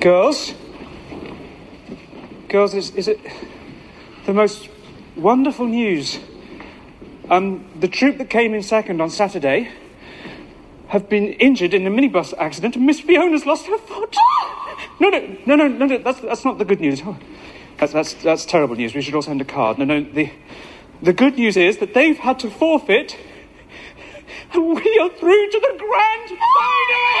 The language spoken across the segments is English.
Girls? Girls, is, is it the most wonderful news? Um, the troop that came in second on Saturday have been injured in a minibus accident and Miss Fiona's lost her foot. no, no, no, no, no, no, that's, that's not the good news. That's, that's, that's terrible news. We should all send a card. No, no, the, the good news is that they've had to forfeit and we are through to the grand final!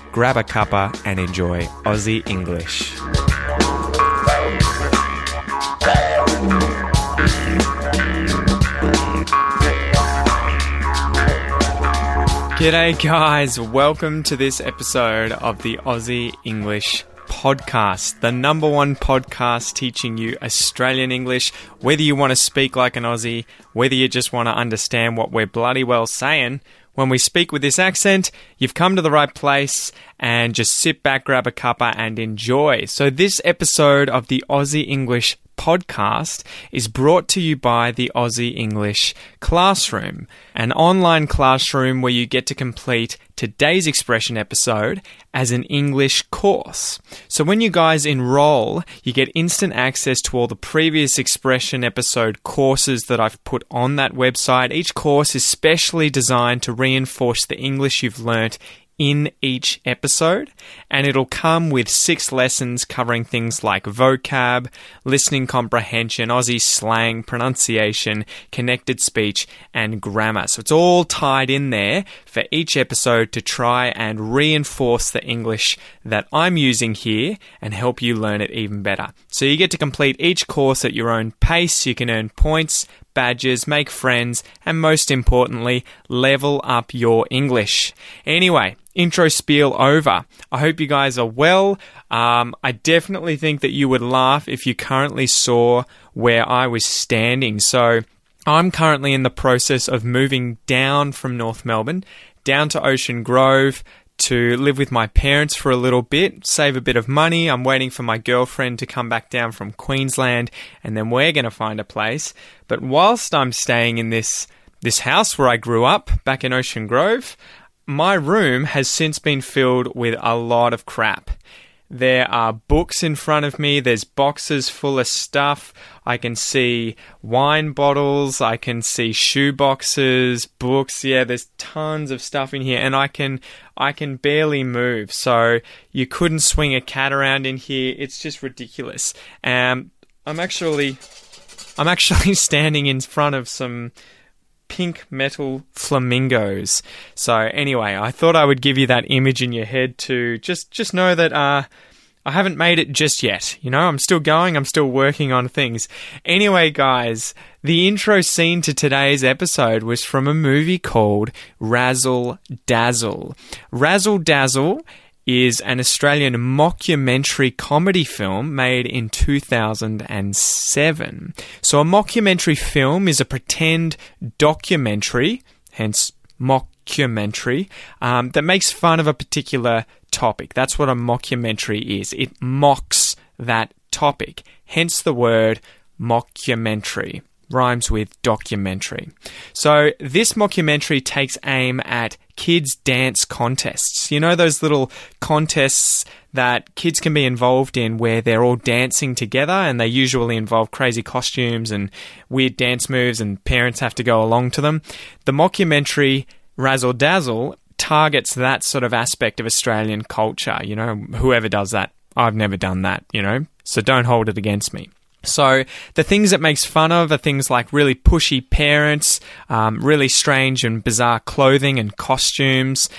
grab a cuppa, and enjoy Aussie English. G'day, guys. Welcome to this episode of the Aussie English Podcast, the number one podcast teaching you Australian English. Whether you want to speak like an Aussie, whether you just want to understand what we're bloody well saying, when we speak with this accent, you've come to the right place and just sit back, grab a cuppa, and enjoy. So, this episode of the Aussie English podcast is brought to you by the Aussie English Classroom, an online classroom where you get to complete today's expression episode as an English course. So when you guys enroll, you get instant access to all the previous expression episode courses that I've put on that website. Each course is specially designed to reinforce the English you've learnt in each episode, and it'll come with six lessons covering things like vocab, listening comprehension, Aussie slang, pronunciation, connected speech, and grammar. So it's all tied in there for each episode to try and reinforce the English that I'm using here and help you learn it even better. So you get to complete each course at your own pace, you can earn points badges, make friends, and most importantly, level up your English. Anyway, intro spiel over. I hope you guys are well. Um, I definitely think that you would laugh if you currently saw where I was standing. So, I'm currently in the process of moving down from North Melbourne down to Ocean Grove to live with my parents for a little bit, save a bit of money. I'm waiting for my girlfriend to come back down from Queensland and then we're going to find a place. But whilst I'm staying in this this house where I grew up back in Ocean Grove, my room has since been filled with a lot of crap. There are books in front of me. There's boxes full of stuff. I can see wine bottles. I can see shoe boxes, books. Yeah, there's tons of stuff in here, and I can I can barely move. So you couldn't swing a cat around in here. It's just ridiculous. Um, I'm actually I'm actually standing in front of some pink metal flamingos. So anyway, I thought I would give you that image in your head to just just know that uh I haven't made it just yet. You know, I'm still going, I'm still working on things. Anyway, guys, the intro scene to today's episode was from a movie called Razzle Dazzle. Razzle Dazzle is an Australian mockumentary comedy film made in 2007. So, a mockumentary film is a pretend documentary, hence mockumentary, um, that makes fun of a particular topic. That's what a mockumentary is. It mocks that topic, hence the word mockumentary. Rhymes with documentary. So, this mockumentary takes aim at kids' dance contests. You know, those little contests that kids can be involved in where they're all dancing together and they usually involve crazy costumes and weird dance moves and parents have to go along to them. The mockumentary Razzle Dazzle targets that sort of aspect of Australian culture. You know, whoever does that, I've never done that, you know, so don't hold it against me. So the things it makes fun of are things like really pushy parents, um, really strange and bizarre clothing and costumes,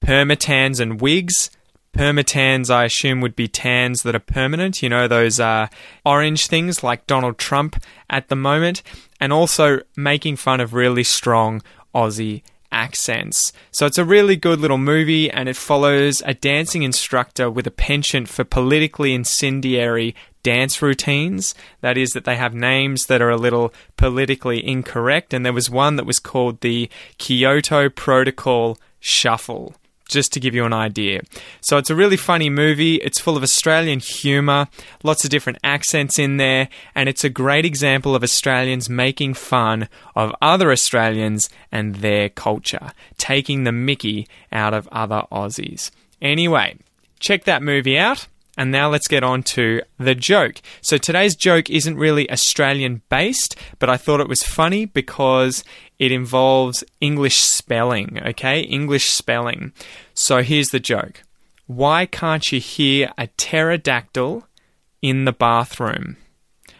permatans and wigs. Permatans, I assume, would be tans that are permanent. You know, those uh, orange things like Donald Trump at the moment. And also making fun of really strong Aussie accents. So it's a really good little movie and it follows a dancing instructor with a penchant for politically incendiary dance routines. That is, that they have names that are a little politically incorrect. And there was one that was called the Kyoto Protocol Shuffle just to give you an idea. So it's a really funny movie. It's full of Australian humour, lots of different accents in there, and it's a great example of Australians making fun of other Australians and their culture, taking the mickey out of other Aussies. Anyway, check that movie out. And now let's get on to the joke. So today's joke isn't really Australian based, but I thought it was funny because it involves English spelling, okay? English spelling. So here's the joke Why can't you hear a pterodactyl in the bathroom?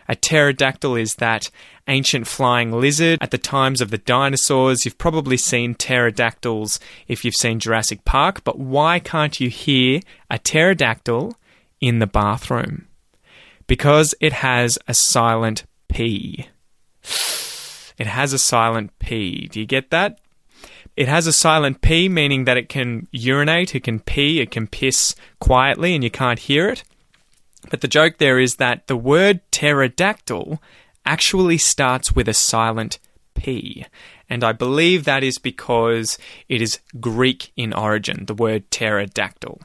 A pterodactyl is that ancient flying lizard. At the times of the dinosaurs, you've probably seen pterodactyls if you've seen Jurassic Park, but why can't you hear a pterodactyl in the bathroom because it has a silent P. It has a silent P. Do you get that? It has a silent P, meaning that it can urinate, it can pee, it can piss quietly, and you can't hear it. But the joke there is that the word pterodactyl actually starts with a silent P. And I believe that is because it is Greek in origin, the word pterodactyl.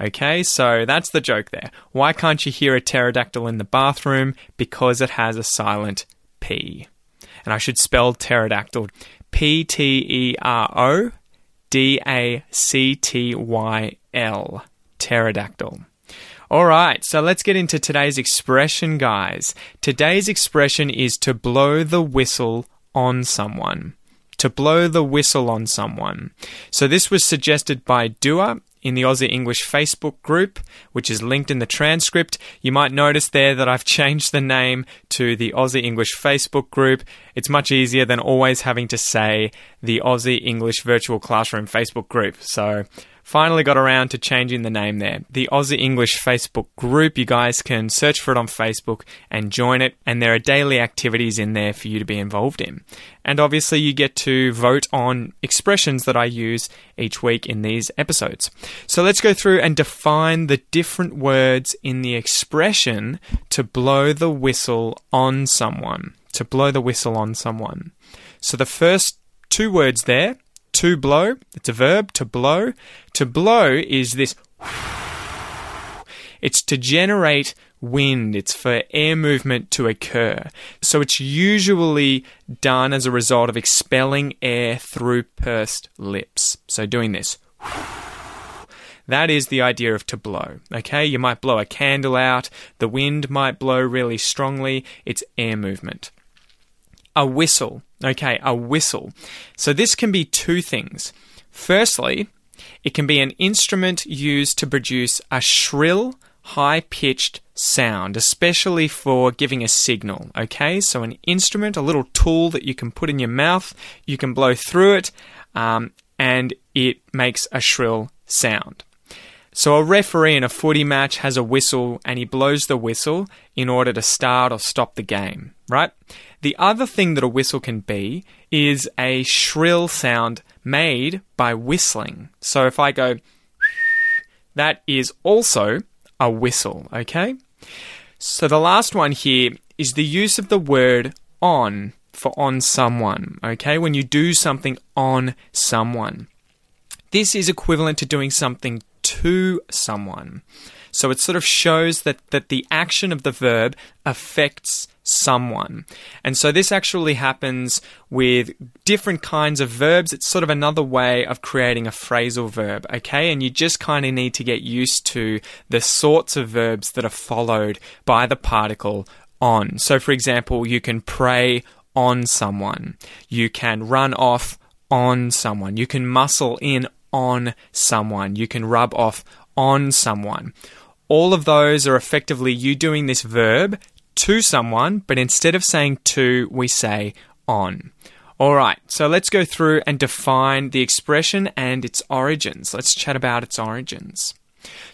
Okay, so that's the joke there. Why can't you hear a pterodactyl in the bathroom? Because it has a silent P. And I should spell pterodactyl P T E R O D A C T Y L. Pterodactyl. All right, so let's get into today's expression, guys. Today's expression is to blow the whistle on someone. To blow the whistle on someone. So this was suggested by Dua in the Aussie English Facebook group, which is linked in the transcript. You might notice there that I've changed the name to the Aussie English Facebook group. It's much easier than always having to say the Aussie English Virtual Classroom Facebook group. So finally got around to changing the name there. The Aussie English Facebook group, you guys can search for it on Facebook and join it, and there are daily activities in there for you to be involved in. And obviously, you get to vote on expressions that I use each week in these episodes. So let's go through and define the different words in the expression to blow the whistle on someone. To blow the whistle on someone. So the first two words there to blow, it's a verb, to blow. To blow is this. It's to generate wind, it's for air movement to occur. So it's usually done as a result of expelling air through pursed lips. So doing this. That is the idea of to blow. Okay, you might blow a candle out, the wind might blow really strongly, it's air movement. A whistle. Okay, a whistle. So this can be two things. Firstly, it can be an instrument used to produce a shrill, high pitched sound, especially for giving a signal. Okay, so an instrument, a little tool that you can put in your mouth, you can blow through it, um, and it makes a shrill sound. So a referee in a footy match has a whistle and he blows the whistle in order to start or stop the game, right? The other thing that a whistle can be is a shrill sound made by whistling. So if I go, that is also a whistle, okay? So the last one here is the use of the word on for on someone, okay? When you do something on someone. This is equivalent to doing something to someone. So it sort of shows that, that the action of the verb affects someone. And so this actually happens with different kinds of verbs. It's sort of another way of creating a phrasal verb, okay? And you just kind of need to get used to the sorts of verbs that are followed by the particle on. So, for example, you can prey on someone, you can run off on someone, you can muscle in on someone, you can rub off on someone. All of those are effectively you doing this verb to someone, but instead of saying to, we say on. All right, so let's go through and define the expression and its origins. Let's chat about its origins.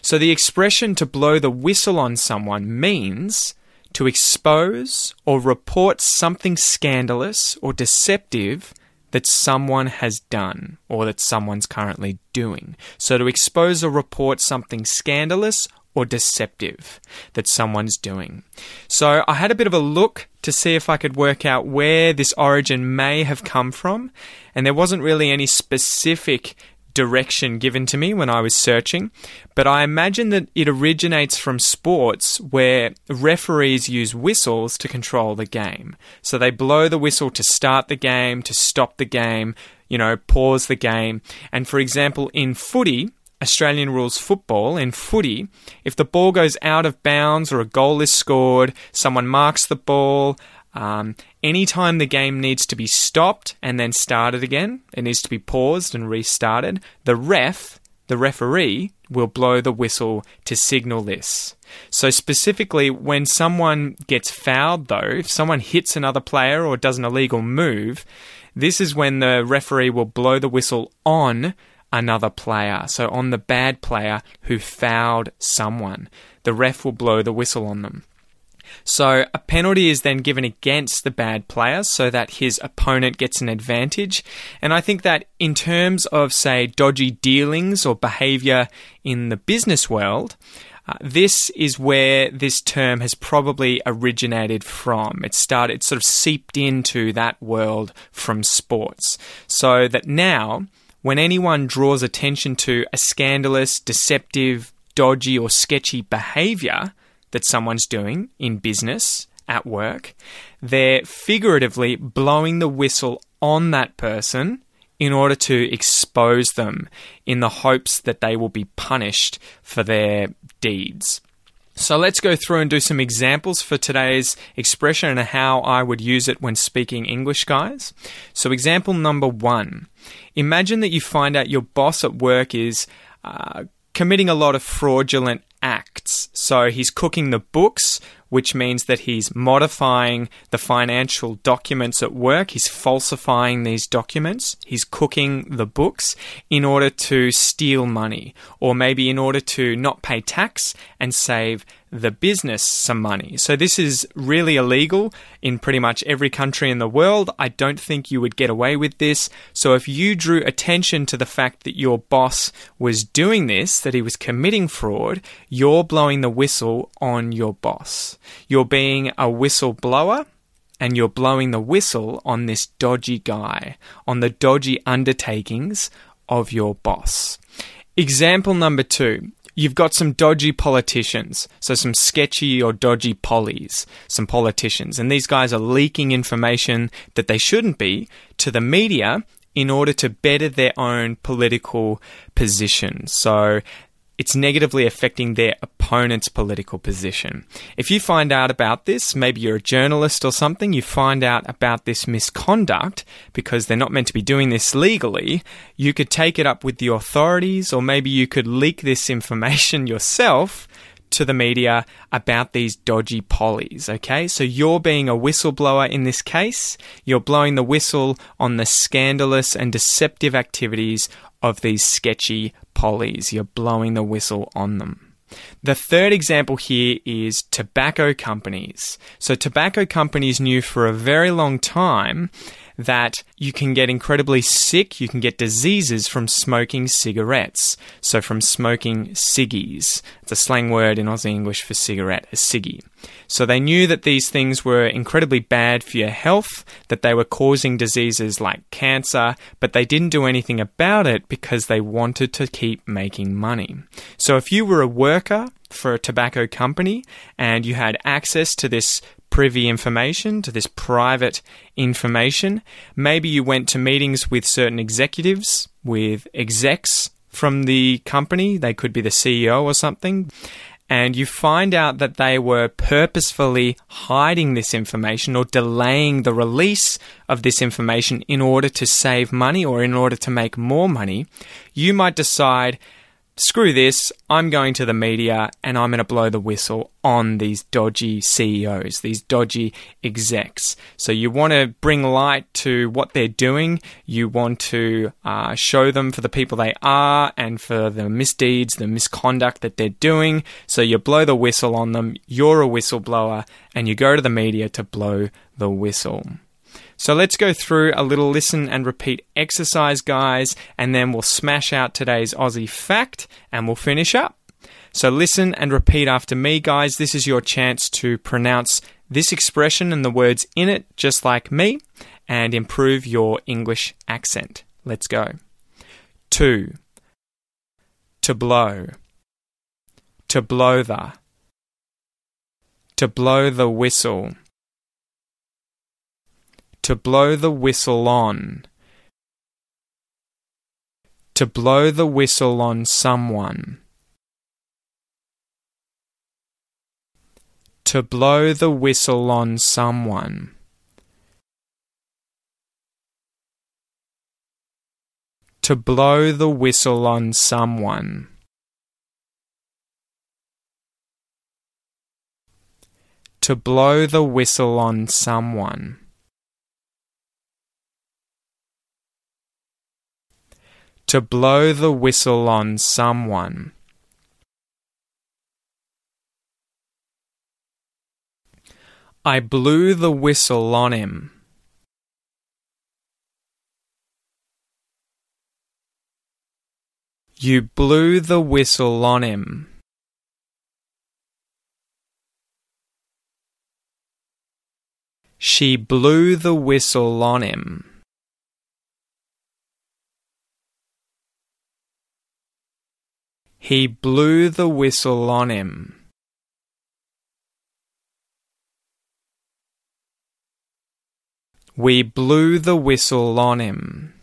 So, the expression to blow the whistle on someone means to expose or report something scandalous or deceptive that someone has done or that someone's currently doing. So to expose or report something scandalous or deceptive that someone's doing. So I had a bit of a look to see if I could work out where this origin may have come from, and there wasn't really any specific direction given to me when I was searching, but I imagine that it originates from sports where referees use whistles to control the game. So they blow the whistle to start the game, to stop the game, you know, pause the game. And for example, in footy, Australian rules football, in footy, if the ball goes out of bounds or a goal is scored, someone marks the ball. Um, anytime the game needs to be stopped and then started again, it needs to be paused and restarted, the ref, the referee, will blow the whistle to signal this. So, specifically, when someone gets fouled, though, if someone hits another player or does an illegal move, this is when the referee will blow the whistle on another player. So on the bad player who fouled someone, the ref will blow the whistle on them. So a penalty is then given against the bad player so that his opponent gets an advantage. And I think that in terms of, say, dodgy dealings or behavior in the business world, uh, this is where this term has probably originated from. It started, it sort of seeped into that world from sports. So that now, when anyone draws attention to a scandalous, deceptive, dodgy, or sketchy behavior that someone's doing in business, at work, they're figuratively blowing the whistle on that person in order to expose them in the hopes that they will be punished for their deeds. So let's go through and do some examples for today's expression and how I would use it when speaking English, guys. So, example number one Imagine that you find out your boss at work is uh, committing a lot of fraudulent acts. So he's cooking the books, which means that he's modifying the financial documents at work. He's falsifying these documents. He's cooking the books in order to steal money, or maybe in order to not pay tax and save the business some money. So this is really illegal in pretty much every country in the world. I don't think you would get away with this. So if you drew attention to the fact that your boss was doing this, that he was committing fraud, you're blowing the whistle on your boss. You're being a whistleblower and you're blowing the whistle on this dodgy guy, on the dodgy undertakings of your boss. Example number two you've got some dodgy politicians, so some sketchy or dodgy pollies, some politicians, and these guys are leaking information that they shouldn't be to the media in order to better their own political position. So it's negatively affecting their opponent's political position. If you find out about this, maybe you're a journalist or something, you find out about this misconduct because they're not meant to be doing this legally, you could take it up with the authorities or maybe you could leak this information yourself to the media about these dodgy pollies, okay? So you're being a whistleblower in this case. You're blowing the whistle on the scandalous and deceptive activities of these sketchy pollies. You're blowing the whistle on them. The third example here is tobacco companies. So, tobacco companies knew for a very long time that you can get incredibly sick, you can get diseases from smoking cigarettes. So, from smoking ciggies. It's a slang word in Aussie English for cigarette, a ciggy. So, they knew that these things were incredibly bad for your health, that they were causing diseases like cancer, but they didn't do anything about it because they wanted to keep making money. So, if you were a worker, for a tobacco company and you had access to this privy information, to this private information. Maybe you went to meetings with certain executives, with execs from the company, they could be the CEO or something, and you find out that they were purposefully hiding this information or delaying the release of this information in order to save money or in order to make more money, you might decide screw this, I'm going to the media and I'm going to blow the whistle on these dodgy CEOs, these dodgy execs. So you want to bring light to what they're doing. You want to uh, show them for the people they are and for the misdeeds, the misconduct that they're doing. So you blow the whistle on them. You're a whistleblower and you go to the media to blow the whistle. So let's go through a little listen and repeat exercise, guys, and then we'll smash out today's Aussie fact and we'll finish up. So listen and repeat after me, guys. This is your chance to pronounce this expression and the words in it just like me and improve your English accent. Let's go. Two. To blow. To blow the. To blow the whistle. To blow the whistle on. To blow the whistle on someone. To blow the whistle on someone. To blow the whistle on someone. To blow the whistle on someone. To blow the whistle on someone. I blew the whistle on him. You blew the whistle on him. She blew the whistle on him. He blew the whistle on him. We blew the whistle on him.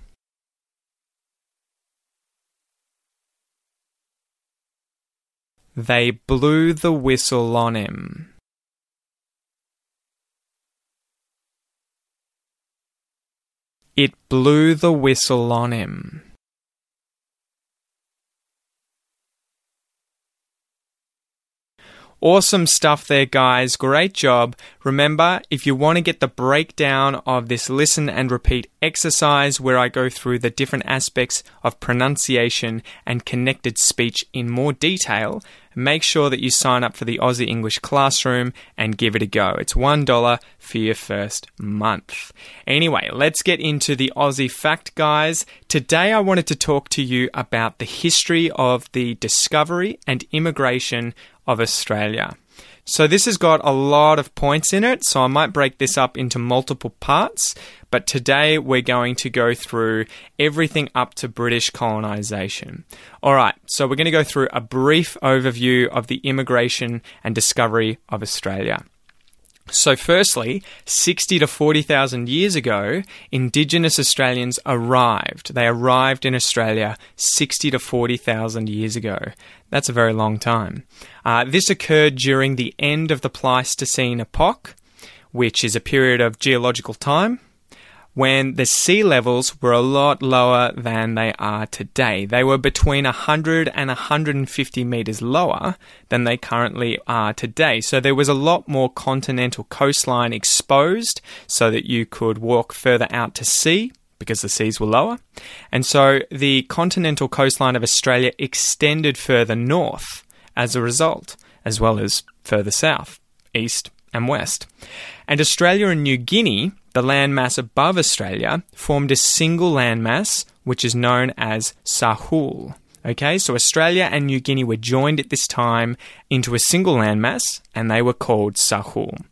They blew the whistle on him. It blew the whistle on him. Awesome stuff there, guys. Great job. Remember, if you want to get the breakdown of this listen and repeat exercise where I go through the different aspects of pronunciation and connected speech in more detail, make sure that you sign up for the Aussie English Classroom and give it a go. It's $1 for your first month. Anyway, let's get into the Aussie fact, guys. Today I wanted to talk to you about the history of the discovery and immigration of Australia. So, this has got a lot of points in it, so I might break this up into multiple parts. But today we're going to go through everything up to British colonisation. Alright, so we're going to go through a brief overview of the immigration and discovery of Australia. So, firstly, 60 to 40,000 years ago, Indigenous Australians arrived. They arrived in Australia 60 to 40,000 years ago. That's a very long time. Uh, this occurred during the end of the Pleistocene epoch, which is a period of geological time when the sea levels were a lot lower than they are today. They were between 100 and 150 meters lower than they currently are today. So there was a lot more continental coastline exposed so that you could walk further out to sea because the seas were lower. And so the continental coastline of Australia extended further north as a result, as well as further south, east, and west. And Australia and New Guinea, the landmass above Australia, formed a single landmass which is known as Sahul. Okay, so Australia and New Guinea were joined at this time into a single landmass and they were called Sahul.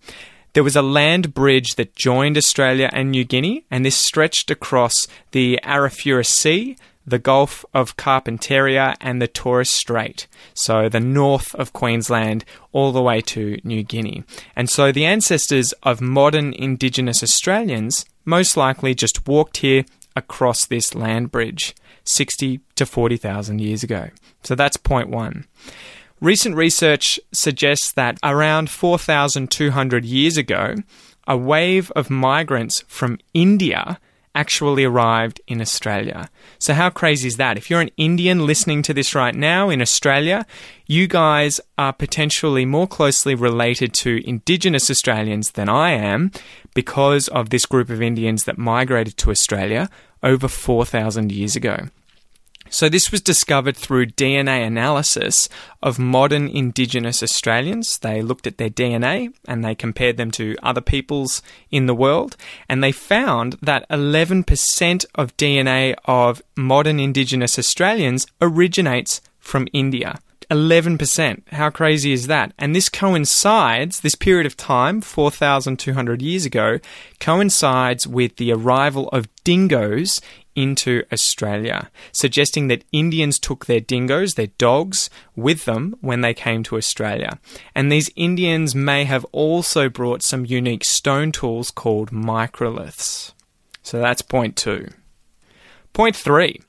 There was a land bridge that joined Australia and New Guinea, and this stretched across the Arafura Sea, the Gulf of Carpentaria, and the Torres Strait. So the north of Queensland all the way to New Guinea. And so the ancestors of modern Indigenous Australians most likely just walked here across this land bridge 60 to 40,000 years ago. So that's point one. Recent research suggests that around 4,200 years ago, a wave of migrants from India actually arrived in Australia. So, how crazy is that? If you're an Indian listening to this right now in Australia, you guys are potentially more closely related to Indigenous Australians than I am because of this group of Indians that migrated to Australia over 4,000 years ago. So, this was discovered through DNA analysis of modern Indigenous Australians. They looked at their DNA and they compared them to other peoples in the world, and they found that 11% of DNA of modern Indigenous Australians originates from India. 11%. How crazy is that? And this coincides, this period of time, 4,200 years ago, coincides with the arrival of dingoes into Australia, suggesting that Indians took their dingoes, their dogs, with them when they came to Australia. And these Indians may have also brought some unique stone tools called microliths. So that's point two. Point three.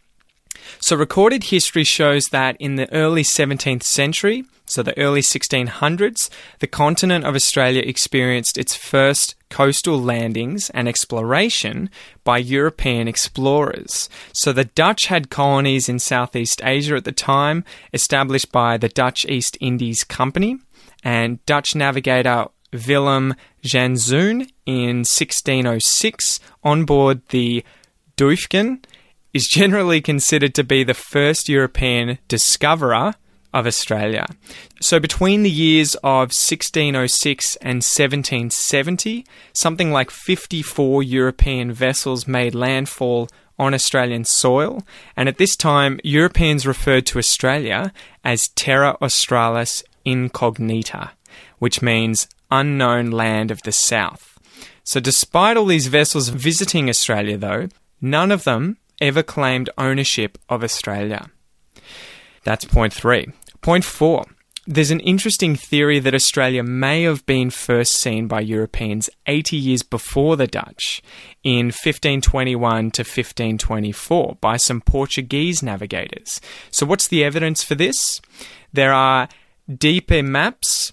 So, recorded history shows that in the early 17th century, so the early 1600s, the continent of Australia experienced its first coastal landings and exploration by European explorers. So the Dutch had colonies in Southeast Asia at the time, established by the Dutch East Indies Company, and Dutch navigator Willem Janszoon in 1606 on board the Duyfken is generally considered to be the first European discoverer of Australia. So between the years of 1606 and 1770, something like 54 European vessels made landfall on Australian soil, and at this time, Europeans referred to Australia as Terra Australis Incognita, which means unknown land of the south. So, despite all these vessels visiting Australia, though, none of them ever claimed ownership of Australia. That's point three. Point four. There's an interesting theory that Australia may have been first seen by Europeans 80 years before the Dutch, in 1521 to 1524, by some Portuguese navigators. So, what's the evidence for this? There are Dieppe maps,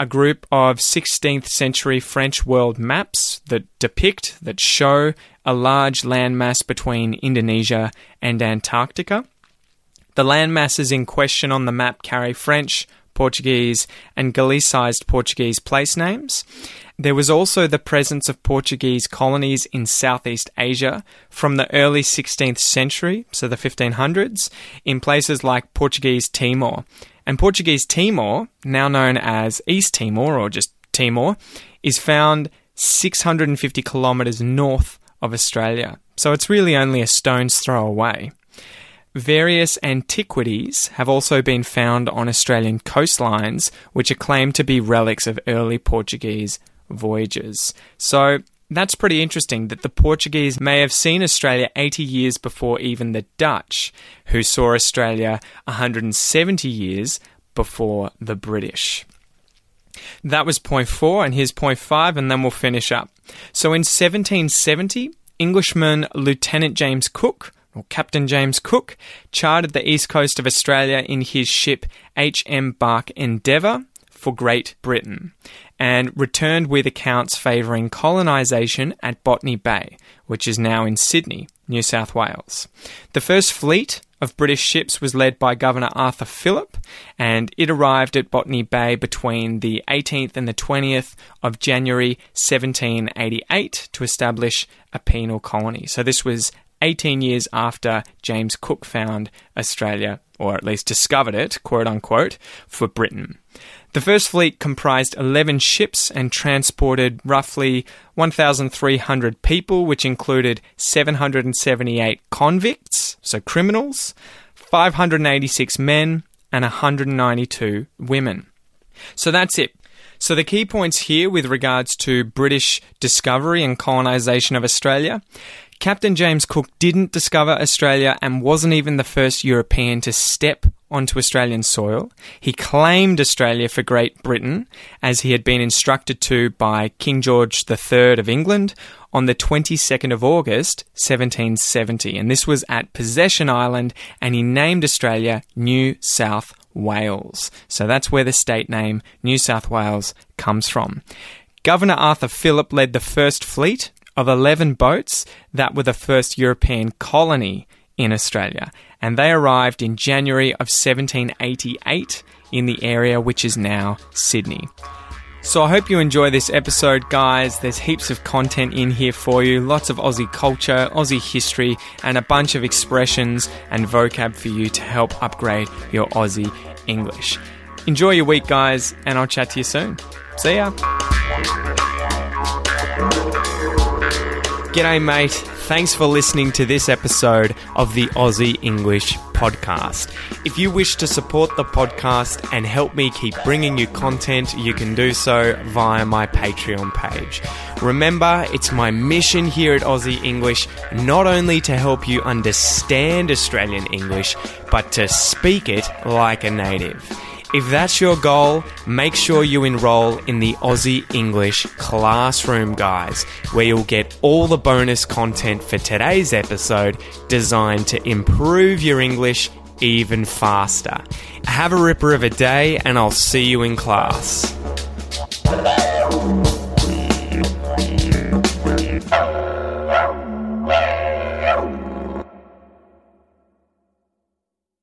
a group of 16th century French world maps that depict, that show a large landmass between Indonesia and Antarctica. The landmasses in question on the map carry French, Portuguese, and Gallicized Portuguese place names. There was also the presence of Portuguese colonies in Southeast Asia from the early 16th century, so the 1500s, in places like Portuguese Timor. And Portuguese Timor, now known as East Timor or just Timor, is found 650 kilometres north of Australia. So it's really only a stone's throw away. Various antiquities have also been found on Australian coastlines, which are claimed to be relics of early Portuguese voyages. So that's pretty interesting that the Portuguese may have seen Australia 80 years before even the Dutch, who saw Australia 170 years before the British. That was point four, and here's point five, and then we'll finish up. So in 1770, Englishman Lieutenant James Cook or Captain James Cook, charted the east coast of Australia in his ship H.M. Bark Endeavour for Great Britain and returned with accounts favouring colonisation at Botany Bay, which is now in Sydney, New South Wales. The first fleet of British ships was led by Governor Arthur Phillip, and it arrived at Botany Bay between the 18th and the 20th of January 1788 to establish a penal colony. So this was 18 years after James Cook found Australia, or at least discovered it, quote unquote, for Britain. The first fleet comprised 11 ships and transported roughly 1,300 people, which included 778 convicts, so criminals, 586 men, and 192 women. So that's it. So, the key points here with regards to British discovery and colonisation of Australia Captain James Cook didn't discover Australia and wasn't even the first European to step onto Australian soil. He claimed Australia for Great Britain, as he had been instructed to by King George III of England on the 22nd of August 1770. And this was at Possession Island, and he named Australia New South Wales. So that's where the state name New South Wales comes from. Governor Arthur Phillip led the first fleet of 11 boats that were the first European colony in Australia, and they arrived in January of 1788 in the area which is now Sydney. So I hope you enjoy this episode, guys. There's heaps of content in here for you, lots of Aussie culture, Aussie history, and a bunch of expressions and vocab for you to help upgrade your Aussie English. Enjoy your week, guys, and I'll chat to you soon. See ya. G'day, mate. Thanks for listening to this episode of the Aussie English Podcast. If you wish to support the podcast and help me keep bringing you content, you can do so via my Patreon page. Remember, it's my mission here at Aussie English not only to help you understand Australian English, but to speak it like a native. If that's your goal, make sure you enroll in the Aussie English Classroom, guys, where you'll get all the bonus content for today's episode designed to improve your English even faster. Have a ripper of a day, and I'll see you in class.